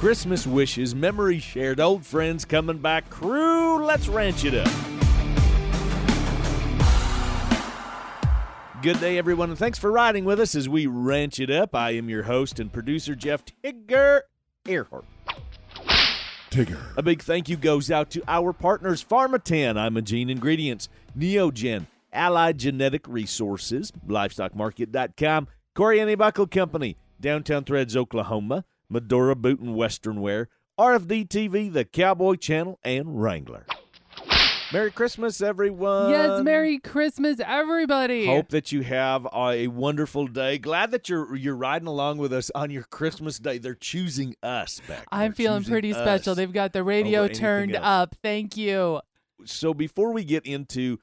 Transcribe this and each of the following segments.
Christmas wishes, memories shared, old friends coming back. Crew, let's ranch it up. Good day, everyone, and thanks for riding with us as we ranch it up. I am your host and producer, Jeff Tigger Earhart. Tigger. A big thank you goes out to our partners, Pharmatan, Imogene Ingredients, Neogen, Allied Genetic Resources, LivestockMarket.com, Coriani Buckle Company, Downtown Threads, Oklahoma, Medora Boot and Western Wear, RFD TV, The Cowboy Channel, and Wrangler. Merry Christmas, everyone. Yes, Merry Christmas, everybody. Hope that you have a wonderful day. Glad that you're you're riding along with us on your Christmas day. They're choosing us back. I'm They're feeling pretty special. They've got the radio turned else. up. Thank you. so before we get into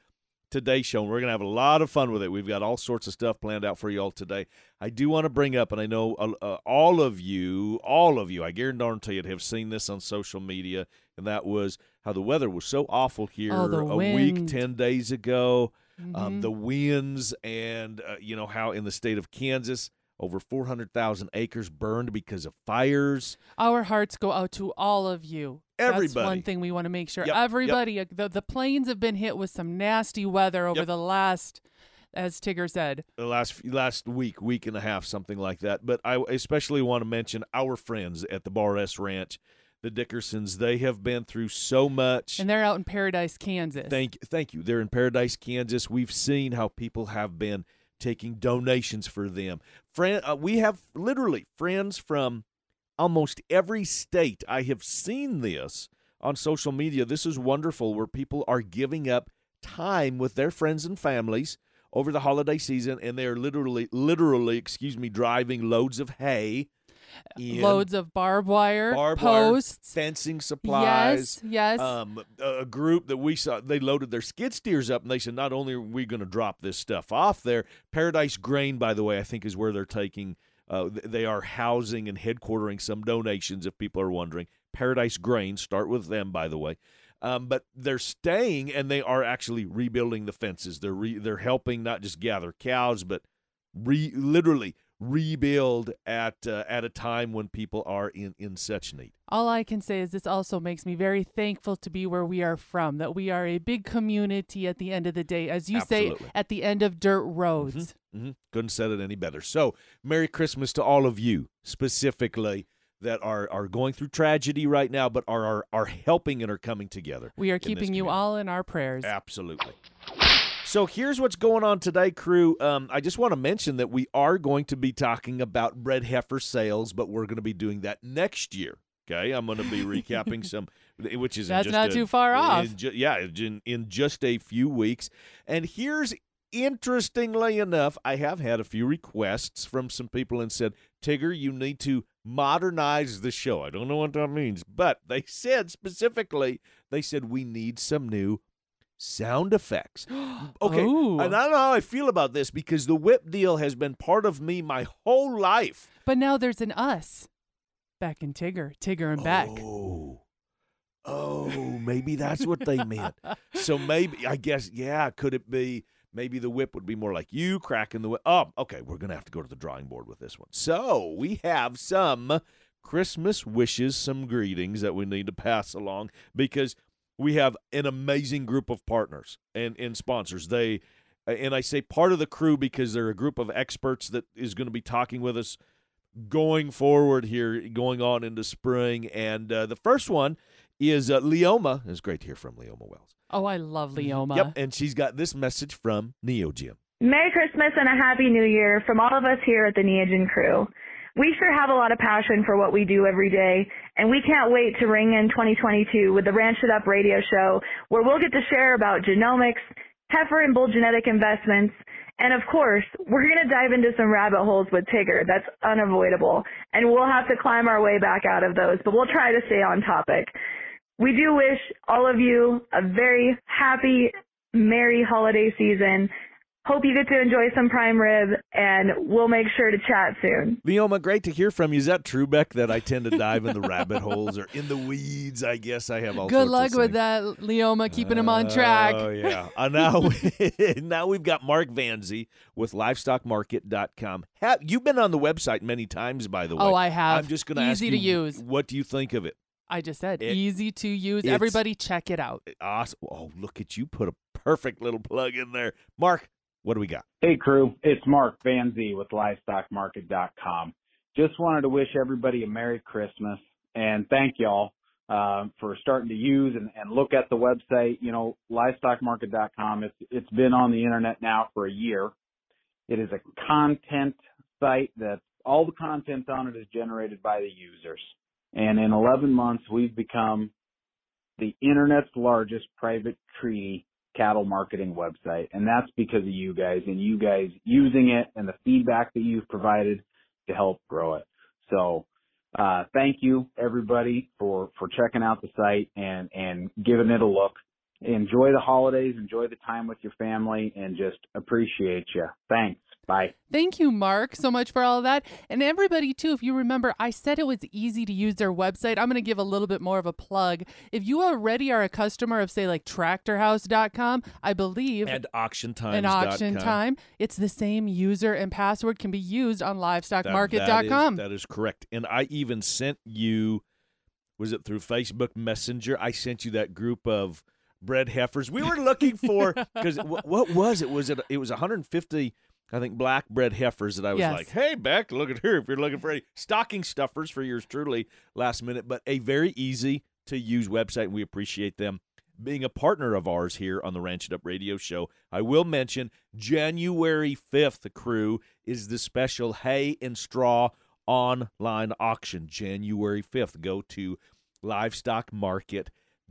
today's show, and we're going to have a lot of fun with it. We've got all sorts of stuff planned out for you all today. I do want to bring up, and I know uh, uh, all of you, all of you, I guarantee it, have seen this on social media, and that was how the weather was so awful here Oh, a week, 10 days ago. Um, Mhm. the winds, and, uh, you know, how in the state of Kansas, over 400,000 acres burned because of fires. Our hearts go out to all of you. Everybody. That's one thing we want to make sure. Yep, yep. Everybody, uh, the, the plains have been hit with some nasty weather over Yep. the last, as Tigger said. the last last week, week and a half, something like that. But I especially want to mention our friends at the Bar S Ranch, the Dickersons. They have been through so much. And they're out in Paradise, Kansas. Thank thank you. They're in Paradise, Kansas. We've seen how people have been taking donations for them. Friend, uh, we have literally friends from almost every state. I have seen this on social media. This is wonderful where people are giving up time with their friends and families over the holiday season and they're literally literally, excuse me, driving loads of hay in Loads of barbed wire, barbed wire, posts. fencing supplies. Yes, yes. Um, a a group that we saw, they loaded their skid steers up, and they said, not only are we going to drop this stuff off there, Paradise Grain, by the way, I think is where they're taking. Uh, they are housing and headquartering some donations. If people are wondering, Paradise Grain, start with them, by the way. Um, but they're staying, and they are actually rebuilding the fences. They're re- they're helping not just gather cows, but re- literally rebuild at uh, at a time when people are in in such need. All I can say is this also makes me very thankful to be where we are from, that we are a big community at the end of the day, as you Absolutely. say, at the end of dirt roads. Mm-hmm. Couldn't said it any better. So, Merry Christmas to all of you specifically that are are going through tragedy right now, but are are, are helping and are coming together. We are keeping you all in our prayers. Absolutely. So here's what's going on today, crew. Um, I just want to mention that we are going to be talking about bred heifer sales, but we're going to be doing that next year. Okay, I'm going to be recapping some, which is in That's just not a- too far in off. ju- yeah, in, in just a few weeks. And here's interestingly enough, I have had a few requests from some people and said, Tigger, you need to modernize the show. I don't know what that means, but they said specifically, they said we need some new sound effects. Okay, Ooh. and oh. I don't know how I feel about this because the whip deal has been part of me my whole life. But now there's an us. Beck and Tigger. Tigger and Beck. Oh. Oh, maybe that's what they meant. So maybe I guess yeah, could it be maybe the whip would be more like you cracking the whip. Oh, okay, we're going to have to go to the drawing board with this one. So, we have some Christmas wishes, some greetings that we need to pass along because we have an amazing group of partners and and sponsors. They and I say part of the crew because they're a group of experts that is going to be talking with us going forward here, going on into spring. And uh, the first one is uh, Leoma. It's great to hear from Leoma Wells. Oh, I love Leoma. Yep, and she's got this message from Neo Neogen. Merry Christmas and a Happy New Year from all of us here at the Neogen crew. We sure have a lot of passion for what we do every day, and we can't wait to ring in 2022 with the Ranch It Up radio show, where we'll get to share about genomics, heifer and bull genetic investments, and of course, we're going to dive into some rabbit holes with Tigger. That's unavoidable, and we'll have to climb our way back out of those, but we'll try to stay on topic. We do wish all of you a very happy, merry holiday season Hope you get to enjoy some prime rib, and we'll make sure to chat soon. Leoma, great to hear from you. Is that true, Beck, that I tend to dive in the rabbit holes or in the weeds? I guess I have all Good sorts luck of with things. that, Leoma, keeping him on track. Oh yeah. Uh, now, now we've got Mark Vanzi with LivestockMarket.com. Have you've been on the website many times, by the way? Oh, I have. I'm just going to ask Easy to you, use. What do you think of it? I just said It- easy to use. Everybody, check it out. Awesome. Oh, look at you! Put a perfect little plug in there, Mark. What do we got? Hey crew, it's Mark Vanzi with LivestockMarket.com. Just wanted to wish everybody a Merry Christmas and thank y'all uh, for starting to use and, and look at the website. You know, LivestockMarket.com. It's it's been on the internet now for a year. It is a content site that all the content on it is generated by the users. And in 11 months, we've become the internet's largest private treaty cattle marketing website. And that's because of you guys and you guys using it and the feedback that you've provided to help grow it. So, uh, thank you everybody for, for checking out the site and, and giving it a look. Enjoy the holidays, enjoy the time with your family and just appreciate you. Thanks. Bye. Thank you, Mark, so much for all of that. And everybody, too, if you remember, I said it was easy to use their website. I'm going to give a little bit more of a plug. If you already are a customer of, say, like tractorhouse.com, I believe. And auctiontimes. and auction time. It's the same user and password can be used on livestockmarket.com. That, that is correct. And I even sent you, was it through Facebook Messenger? I sent you that group of bred heifers. We were looking for because what was it? Was it? It was 150. I think black bred heifers that I was Yes. like, hey, Beck, look at her. If you're looking for any stocking stuffers for yours truly last minute, but a very easy to use website. And we appreciate them being a partner of ours here on the Ranch It Up Radio Show. I will mention January 5th, the crew is the special hay and straw online auction. January 5th. Go to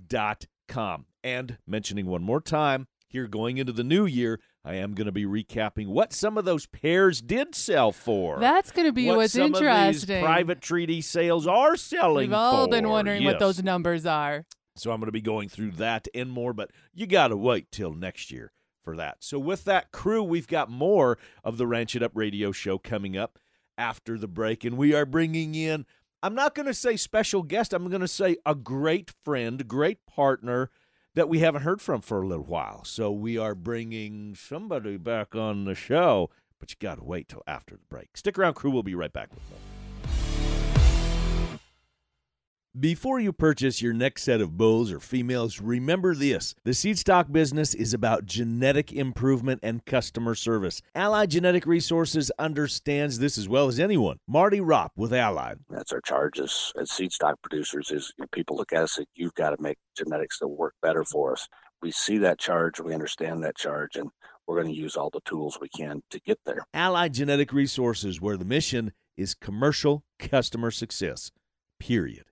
livestockmarket.com. And mentioning one more time, here going into the new year, I am going to be recapping what some of those pairs did sell for. That's going to be what what's some interesting. Of these private treaty sales are selling We've all been for. wondering what those numbers are. So I'm going to be going through that and more, but you got to wait till next year for that. So with that crew, we've got more of the Ranch It Up radio show coming up after the break, and we are bringing in. I'm not going to say special guest. I'm going to say a great friend, great partner that we haven't heard from for a little while. So we are bringing somebody back on the show, but you got to wait till after the break. Stick around, crew. We'll be right back with more. Before you purchase your next set of bulls or females, remember this. The seed stock business is about genetic improvement and customer service. Allied Genetic Resources understands this as well as anyone. Marty Ropp with Allied. That's our charge as, as seed stock producers is people look at us and you've got to make genetics that work better for us. We see that charge, we understand that charge, and we're going to use all the tools we can to get there. Allied Genetic Resources, where the mission is commercial customer success. Period.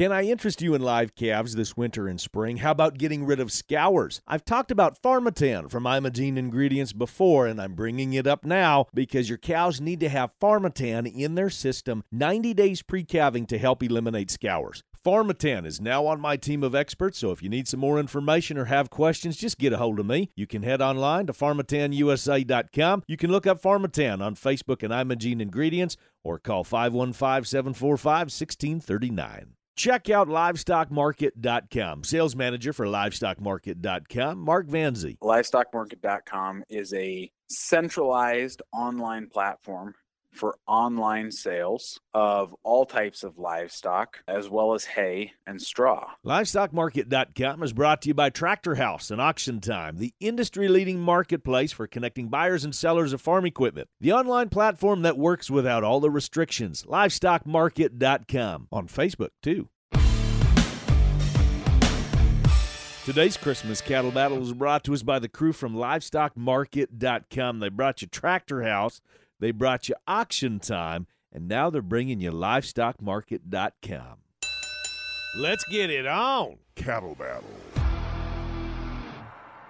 Can I interest you in live calves this winter and spring? How about getting rid of scours? I've talked about Pharmatan from Imogene Ingredients before, and I'm bringing it up now because your cows need to have Pharmatan in their system 90 days pre calving to help eliminate scours. Pharmatan is now on my team of experts, so if you need some more information or have questions, just get a hold of me. You can head online to pharmatanusa.com. You can look up Pharmatan on Facebook and Imogene Ingredients or call 515 745 1639. Check out livestockmarket.com. Sales manager for livestockmarket.com, Mark Vanzi. livestockmarket.com is a centralized online platform for online sales of all types of livestock as well as hay and straw. Livestockmarket.com is brought to you by Tractor House and Auction Time, the industry leading marketplace for connecting buyers and sellers of farm equipment. The online platform that works without all the restrictions. Livestockmarket.com. On Facebook, too. Today's Christmas Cattle Battle is brought to us by the crew from LivestockMarket.com. They brought you Tractor House, they brought you Auction Time, and now they're bringing you LivestockMarket.com. Let's get it on. Cattle Battle.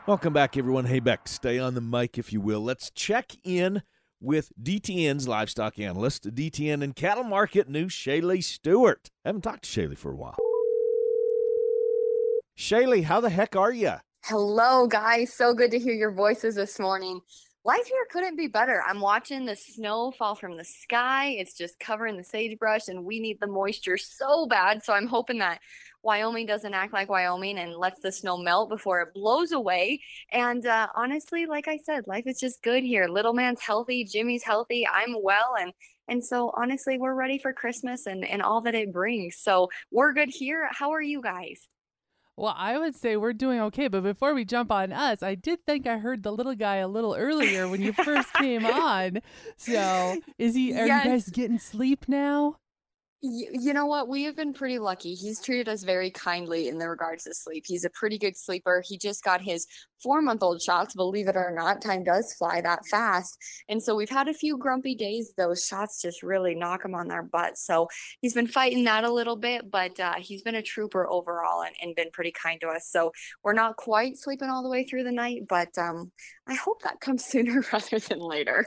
Welcome back, everyone. Hey, Beck, stay on the mic, if you will. Let's check in with DTN's livestock analyst, DTN and cattle market news, Shaylee Stewart. haven't talked to Shaylee for a while. Shaylee, how the heck are you? Hello, guys. So good to hear your voices this morning. Life here couldn't be better. I'm watching the snow fall from the sky. It's just covering the sagebrush, and we need the moisture so bad. So I'm hoping that Wyoming doesn't act like Wyoming and lets the snow melt before it blows away. And uh, honestly, like I said, life is just good here. Little man's healthy, Jimmy's healthy, I'm well, and and so honestly, we're ready for Christmas and and all that it brings. So we're good here. How are you guys? Well, I would say we're doing okay, but before we jump on us, I did think I heard the little guy a little earlier when you first came on. So, is he? Are Yes. you guys getting sleep now? You know what? We have been pretty lucky. He's treated us very kindly in the regards to sleep. He's a pretty good sleeper. He just got his four month old shots, believe it or not. Time does fly that fast. And so we've had a few grumpy days. Those shots just really knock him on their butt. So he's been fighting that a little bit, but uh, he's been a trooper overall and, and been pretty kind to us. So we're not quite sleeping all the way through the night, but um, I hope that comes sooner rather than later.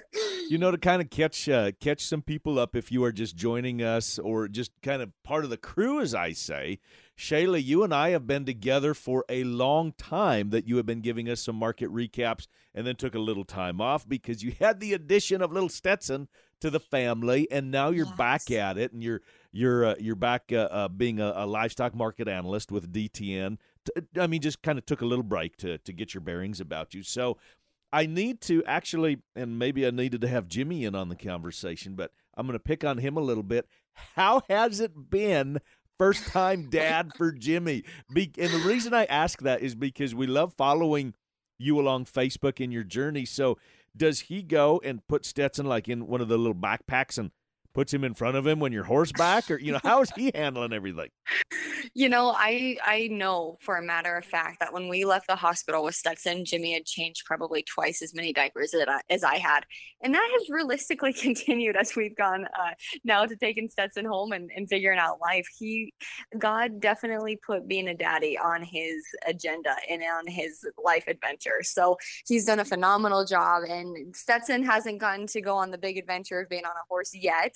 You know, to kind of catch uh, catch some people up if you are just joining us or just kind of part of the crew, as I say. Shaylee, you and I have been together for a long time. That you have been giving us some market recaps, and then took a little time off because you had the addition of little Stetson to the family, and now you're back at it, and you're you're uh, you're back uh, uh, being a, a livestock market analyst with DTN. T- I mean, just kind of took a little break to to get your bearings about you. So I need to actually, and maybe I needed to have Jimmy in on the conversation, but I'm going to pick on him a little bit. How has it been? First time dad for Jimmy. Be- and the reason I ask that is because we love following you along Facebook in your journey. So, does he go and put Stetson like in one of the little backpacks and puts him in front of him when you're horseback, or you know, how is he handling everything? You know, I I know for a matter of fact that when we left the hospital with Stetson, Jimmy had changed probably twice as many diapers as I, as I had, and that has realistically continued as we've gone uh, now to taking Stetson home and, and figuring out life. He, God definitely put being a daddy on his agenda and on his life adventure. So he's done a phenomenal job, and Stetson hasn't gotten to go on the big adventure of being on a horse yet,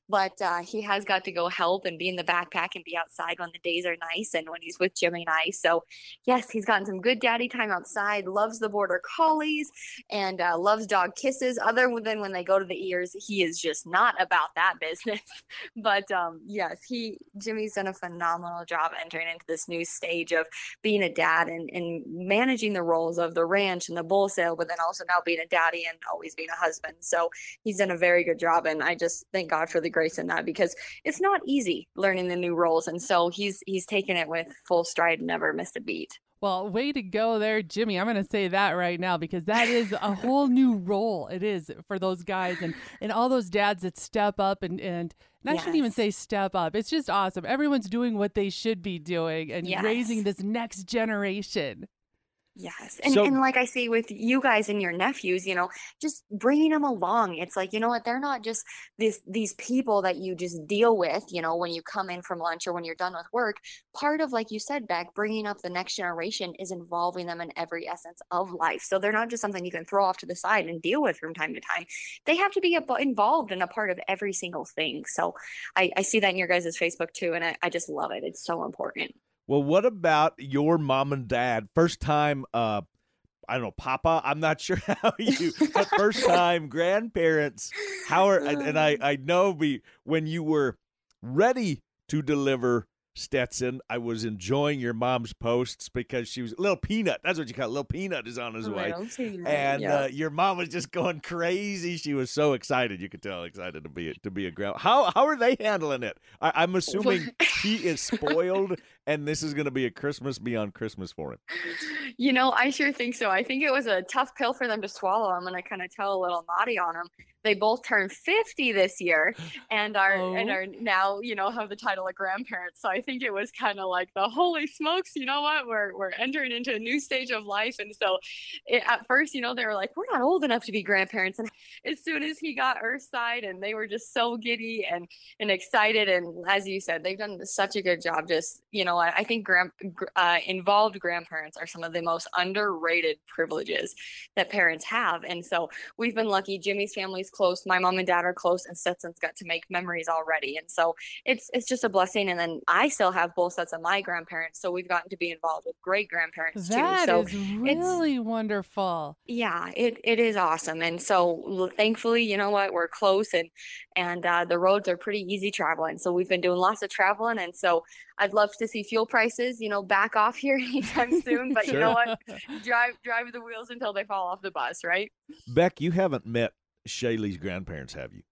but uh, he has got to go help and be in the backpack and be outside when the days are nice and when he's with Jimmy and I. So, yes, he's gotten some good daddy time outside, loves the border collies, and uh, loves dog kisses. Other than when they go to the ears, he is just not about that business. but um, yes, he Jimmy's done a phenomenal job entering into this new stage of being a dad and, and managing the roles of the ranch and the bull sale, but then also now being a daddy and always being a husband. So he's done a very good job, and I just thank God for the grace in that because it's not easy learning the new roles, and so he's he's taken it with full stride, never missed a beat. Well, way to go there, Jimmy. I'm going to say that right now because that is a whole new role. It is for those guys and, and all those dads that step up and, and, and I shouldn't even say step up. It's just awesome. Everyone's doing what they should be doing and raising this next generation. Yes. And, So- and like I see with you guys and your nephews, you know, just bringing them along. It's like, you know what? They're not just this, these people that you just deal with, you know, when you come in from lunch or when you're done with work. Part of, like you said, Beck, bringing up the next generation is involving them in every essence of life. So they're not just something you can throw off to the side and deal with from time to time. They have to be involved in a part of every single thing. So I, I see that in your guys' Facebook too. And I, I just love it. It's so important. Well, what about your mom and dad? First time, uh, I don't know, Papa. I'm not sure how you, but first time grandparents. How are and, I I know be when you were ready to deliver Stetson, I was enjoying your mom's posts because she was little peanut. That's what you call it. little peanut is on his way. And yeah. uh, your mom was just going crazy. She was so excited. You could tell excited to be to be a grandma. How how are they handling it? I, I'm assuming he is spoiled, and this is going to be a Christmas beyond Christmas for him. You know, I sure think so. I think it was a tough pill for them to swallow. I'm gonna kind of tell a little naughty on them. They both turned 50 this year, and are and Oh. are now, you know, have the title of grandparents. So I think it was kind of like the holy smokes, you know what? We're we're entering into a new stage of life, and so it, at first, you know, they were like, we're not old enough to be grandparents, and as soon as he got Earthside, and they were just so giddy and and excited, and as you said, they've done such a good job, just you know I think grand, uh, involved grandparents are some of the most underrated privileges that parents have. And so we've been lucky. Jimmy's family's close. My mom and dad are close, and Stetson's got to make memories already. And so it's it's just a blessing. And then I still have both sets of my grandparents, so we've gotten to be involved with great grandparents too. So is really wonderful. yeah, it, it is awesome. And so thankfully, you know what, we're close and and uh, the roads are pretty easy traveling. So we've been doing lots of traveling and so I'd love to see fuel prices, you know, back off here anytime soon. But you know what? Drive drive the wheels until they fall off the bus, right? Beck, you haven't met Shaylee's grandparents, have you?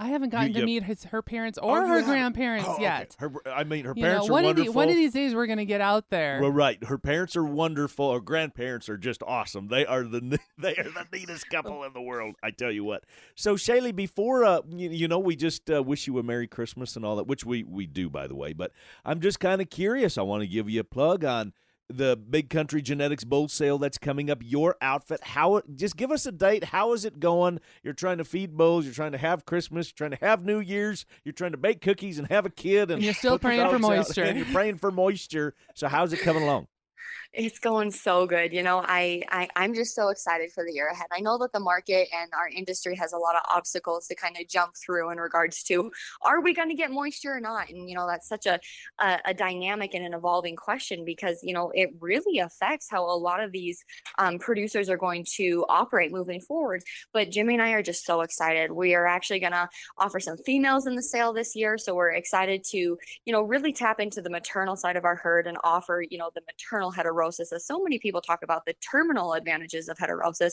I haven't gotten to you- meet his her parents Oh, or you her grandparents Oh, okay. yet. Her, I mean, her You parents know, are one wonderful. of the, one of these days we're gonna get out there. Well, right. Her parents are wonderful. Her grandparents are just awesome. They are the they are the neatest couple in the world. I tell you what. So, Shaylee, before uh, you, you know, we just uh, wish you a Merry Christmas and all that, which we we do, by the way. But I'm just kind of curious. I want to give you a plug on the Big Country Genetics Bull Sale that's coming up. Your outfit. How? Just give us a date. How is it going? You're trying to feed bulls. You're trying to have Christmas. You're trying to have New Year's. You're trying to bake cookies and have a kid. And, And you're still praying for moisture. And you're praying for moisture. So, how's it coming along? It's going so good. You know, I, I I'm just so excited for the year ahead. I know that the market and our industry has a lot of obstacles to kind of jump through in regards to are we going to get moisture or not? And you know, that's such a, a a dynamic and an evolving question because you know it really affects how a lot of these um, producers are going to operate moving forward. But Jimmy and I are just so excited. We are actually going to offer some females in the sale this year, so we're excited to you know really tap into the maternal side of our herd and offer you know the maternal heterosis as so many people talk about the terminal advantages of heterosis.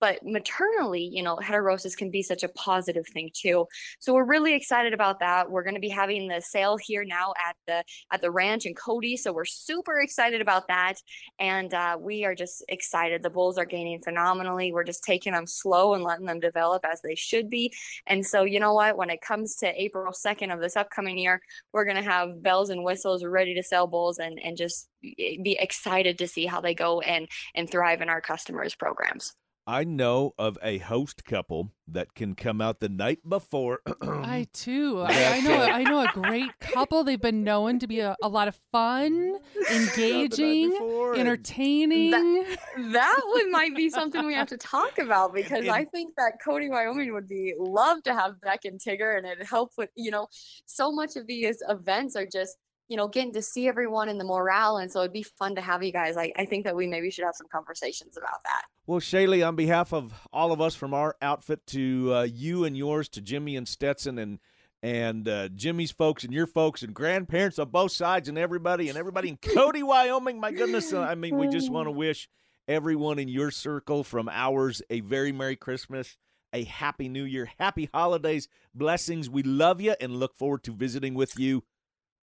But maternally you know heterosis can be such a positive thing too. So we're really excited about that. We're going to be having the sale here now at the at the ranch in cody so we're super excited about that. And uh, we are just excited. The bulls are gaining phenomenally. We're just taking them slow and letting them develop as they should be. And so you know what? When it comes to april 2nd of this upcoming year we're going to have bells and whistles ready to sell bulls and and just Eh, be excited to see how they go and and thrive in our customers programs I know of a host couple that can come out the night before. I too. I, I know. I know a great couple. They've been known to be a, a lot of fun, engaging, entertaining. that would might be something we have to talk about because and- I think that Cody, Wyoming would be love to have Beck and Tigger and it'd help with, you know, so much of these events are just, you know, getting to see everyone and the morale. And so it'd be fun to have you guys. I, I think that we maybe should have some conversations about that. Well, Shaylee, on behalf of all of us from our outfit to uh, you and yours, to Jimmy and Stetson and and uh, Jimmy's folks and your folks and grandparents on both sides and everybody and everybody in Cody, Wyoming. My goodness, uh, I mean, we just want to wish everyone in your circle from ours a very Merry Christmas, a Happy New Year, Happy Holidays, blessings. We love you and look forward to visiting with you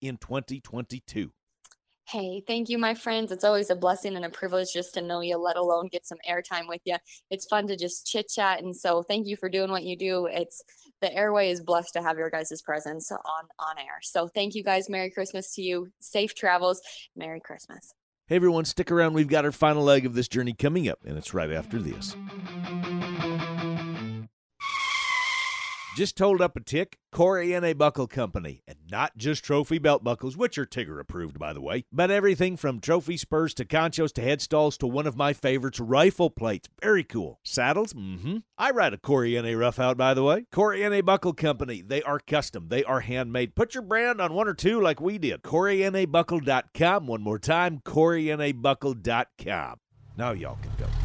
in 2022. Hey, thank you, my friends. It's always a blessing and a privilege just to know you, let alone get some airtime with you. It's fun to just chit chat. And so thank you for doing what you do. It's the airway is blessed to have your guys' presence on, on air. So thank you guys. Merry Christmas to you. Safe travels. Merry Christmas. Hey, everyone, stick around. We've got our final leg of this journey coming up, and it's right after this. Just told up a tick, Corey and a Buckle Company, and not just trophy belt buckles, which are Tigger approved, by the way, but everything from trophy spurs to conchos to headstalls to one of my favorites, rifle plates. Very cool. Saddles? Mm-hmm. I ride a Corey and a rough out, by the way. Corey and a Buckle Company. They are custom. They are handmade. Put your brand on one or two like we did. CoreyandABuckle.com. One more time, CoreyandABuckle.com. Now y'all can go.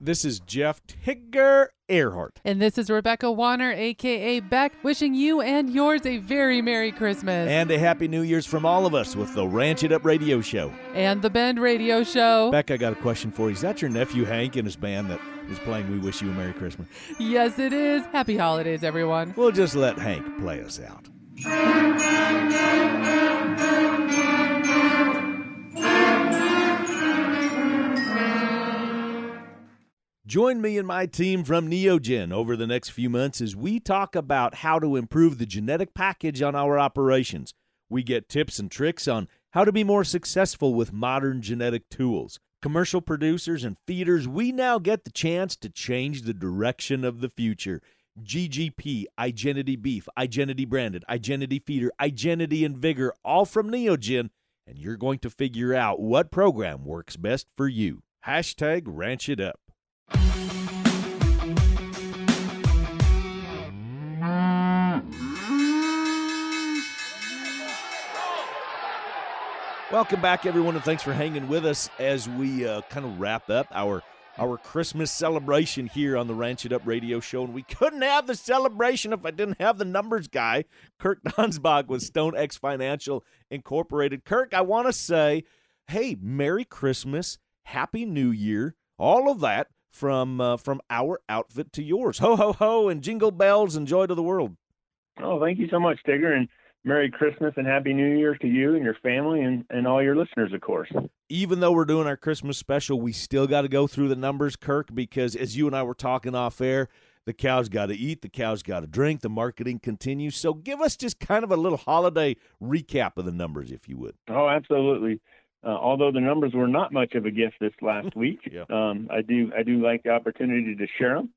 This is Jeff Tigger Earhart. and this is Rebecca Warner, aka Beck, wishing you and yours a very Merry Christmas And a Happy New Year's from all of us with the Ranch It Up Radio Show. and the Bend Radio Show. Beck, I got a question for you. Is that your nephew Hank and his band that is playing We Wish You a Merry Christmas? Yes, it is. Happy holidays, everyone. We'll just let Hank play us out. Join me and my team from Neogen over the next few months as we talk about how to improve the genetic package on our operations. We get tips and tricks on how to be more successful with modern genetic tools. Commercial producers and feeders, we now get the chance to change the direction of the future. GGP, Igenity Beef, Igenity Branded, Igenity Feeder, Igenity and Vigor, all from Neogen, and you're going to figure out what program works best for you. Hashtag Ranch It Up. Welcome back, everyone, and thanks for hanging with us as we uh, kind of wrap up our our Christmas celebration here on the Ranch It Up radio show. And we couldn't have the celebration if I didn't have the numbers guy, Kirk Donsbach with StoneX Financial Incorporated. Kirk, I want to say, hey, Merry Christmas, Happy New Year, all of that from uh, from our outfit to yours. Ho ho ho, and jingle bells and joy to the world. Oh, thank you so much, Tigger, and Merry Christmas and Happy New Year to you and your family and, and all your listeners, of course. Even though we're doing our Christmas special, we still got to go through the numbers, Kirk, because as you and I were talking off air, the cows got to eat, the cows got to drink, the marketing continues. So give us just kind of a little holiday recap of the numbers, if you would. Oh, absolutely. Uh, although the numbers were not much of a gift this last week, Yeah. um, I do I do like the opportunity to share them.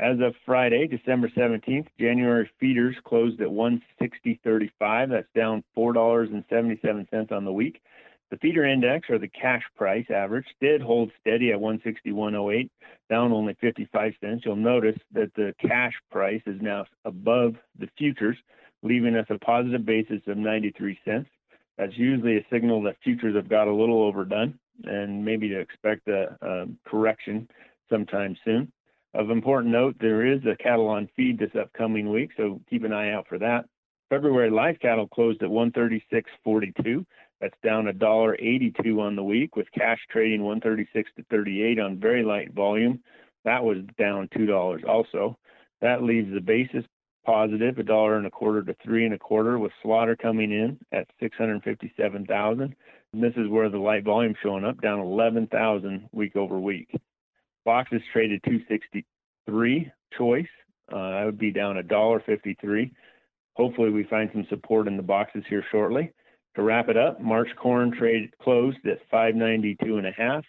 As of Friday, December 17th, January feeders closed at 160.35. That's down $4.77 on the week. The feeder index, or the cash price average, did hold steady at 161.08, down only 55 cents. You'll notice that the cash price is now above the futures, leaving us a positive basis of 93 cents. That's usually a signal that futures have got a little overdone and maybe to expect a, a correction sometime soon. Of important note, there is a cattle on feed this upcoming week, so keep an eye out for that. February live cattle closed at 136.42. That's down $1.82 on the week, with cash trading 136 to 38 on very light volume. That was down two dollars also. That leaves the basis positive, a dollar and a quarter to three and a quarter, with slaughter coming in at 657,000. And this is where the light volume showing up, down 11,000 week over week. Boxes traded 263 choice. Uh, that would be down a dollar 53. Hopefully, we find some support in the boxes here shortly. To wrap it up, March corn trade closed at 592 and a half,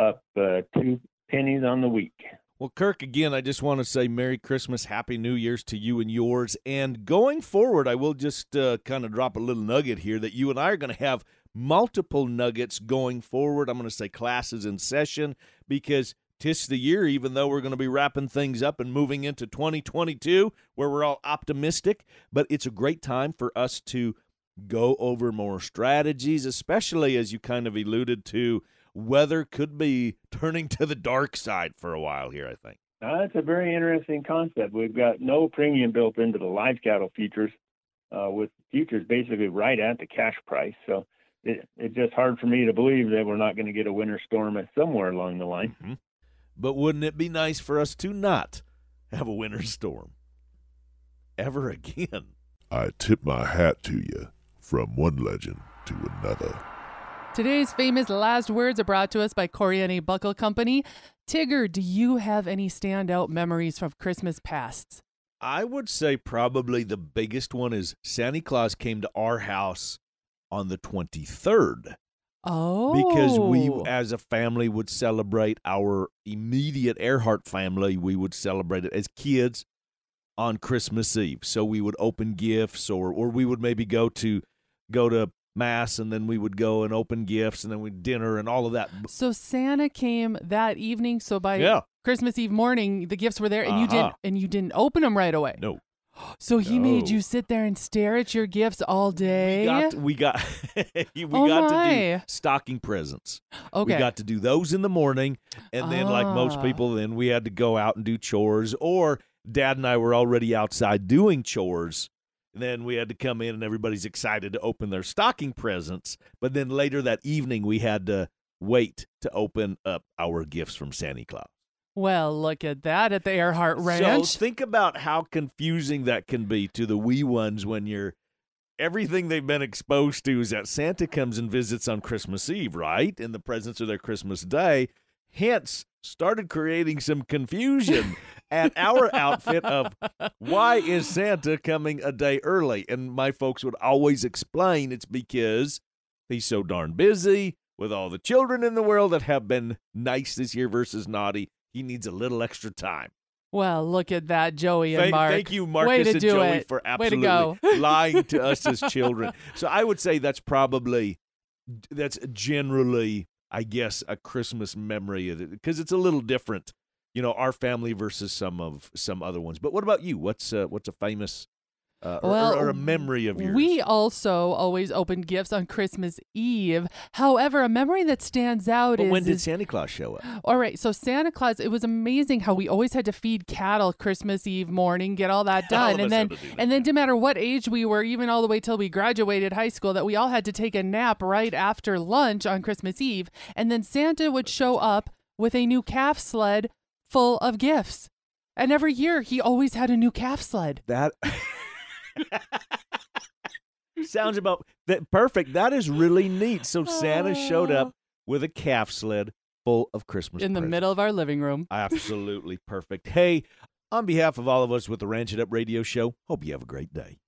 up uh, two pennies on the week. Well, Kirk, again, I just want to say Merry Christmas, Happy New Year's to you and yours. And going forward, I will just uh, kind of drop a little nugget here that you and I are going to have multiple nuggets going forward. I'm going to say classes in session because tis the year, even though we're going to be wrapping things up and moving into 2022 where we're all optimistic. But it's a great time for us to go over more strategies, especially as you kind of alluded to. Weather could be turning to the dark side for a while here, I think. Uh, that's a very interesting concept. We've got no premium built into the live cattle futures, uh, with futures basically right at the cash price. So it, it's just hard for me to believe that we're not going to get a winter storm at somewhere along the line. Mm-hmm. But wouldn't it be nice for us to not have a winter storm ever again? I tip my hat to you from one legend to another. Today's famous last words are brought to us by Coriani Buckle Company. Tigger, do you have any standout memories from Christmas pasts? I would say probably the biggest one is Santa Claus came to our house on the 23rd Oh. because we as a family would celebrate our immediate Earhart family we would celebrate it as kids on Christmas Eve so we would open gifts or or we would maybe go to go to mass and then we would go and open gifts and then we dinner and all of that So Santa came that evening. So by Yeah. Christmas Eve morning, the gifts were there, and you Uh-huh. didn't, and you didn't open them right away. no So he made you sit there and stare at your gifts all day. we got we got we Oh got to do stocking presents okay. We got to do those in the morning, and then, like most Ah. people, then we had to go out and do chores. Or Dad and I were already outside doing chores. And then we had to come in, and everybody's excited to open their stocking presents. But then later that evening, we had to wait to open up our gifts from Santa Claus. Well, look at that at the Earhart Ranch. So think about how confusing that can be to the wee ones when you're everything they've been exposed to is that Santa comes and visits on Christmas Eve, right? In the presence of their Christmas Day. Hence, started creating some confusion at our outfit of why is Santa coming a day early? And my folks would always explain it's because he's so darn busy with all the children in the world that have been nice this year versus naughty. He needs a little extra time. Well, look at that, Joey and Thank, Mark. thank you, Marcus Way to and do Joey, it. for absolutely lying to us as children. So I would say that's probably that's generally, I guess, a Christmas memory because it's a little different. You know, our family versus some of some other ones. But what about you? What's uh, what's a famous uh, or- Well, or, or a memory of yours? We also always opened gifts on Christmas Eve. However, a memory that stands out But is, when did Santa Claus show up? all right, so Santa Claus, it was amazing how we always had to feed cattle Christmas Eve morning, get all that done, of and then had to do that, and then no matter what age we were, even all the way till we graduated high school, that we all had to take a nap right after lunch on Christmas Eve, and then Santa would show up with a new calf sled full of gifts. And every year he always had a new calf sled. That sounds about that perfect. That is really neat. So Santa showed up oh. with a calf sled full of Christmas in the presents. middle of our living room. Absolutely perfect. Hey, on behalf of all of us with the Ranch It Up Radio Show, hope you have a great day.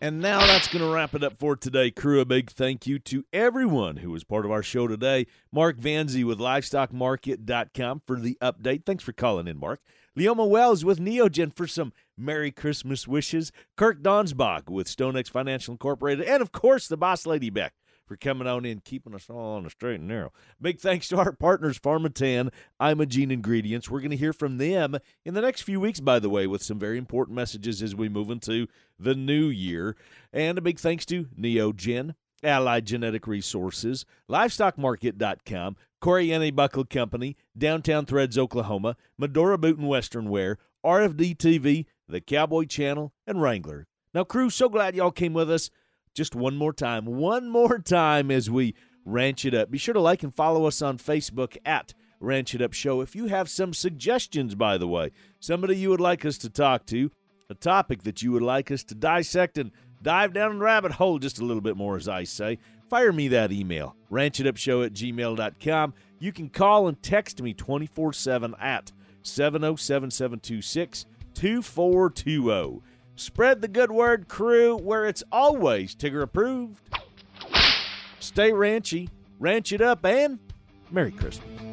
And now that's going to wrap it up for today. Crew, a big thank you to everyone who was part of our show today. Mark Vanzi with LivestockMarket.com for the update. Thanks for calling in, Mark. Leoma Wells with Neogen for some Merry Christmas wishes. Kirk Donsbach with StoneX Financial Incorporated. And, of course, the boss lady Beck for coming on in, keeping us all on the straight and narrow. Big thanks to our partners, Pharmatan, Imogene Ingredients. We're going to hear from them in the next few weeks, by the way, with some very important messages as we move into the new year. And a big thanks to Neogen, Allied Genetic Resources, LivestockMarket.com, Coriani Buckle Company, Downtown Threads, Oklahoma, Medora Boot and Western Wear, RFD TV, The Cowboy Channel, and Wrangler. Now, crew, so glad y'all came with us just one more time, one more time as we ranch it up. Be sure to like and follow us on Facebook at Ranch It Up Show. If you have some suggestions, by the way, somebody you would like us to talk to, a topic that you would like us to dissect and dive down the rabbit hole just a little bit more, as I say, fire me that email, ranchitupshow at gmail.com. You can call and text me 24 7 at 707 726 2420. Spread the good word, crew, where it's always Tigger approved. Stay ranchy, ranch it up, and Merry Christmas.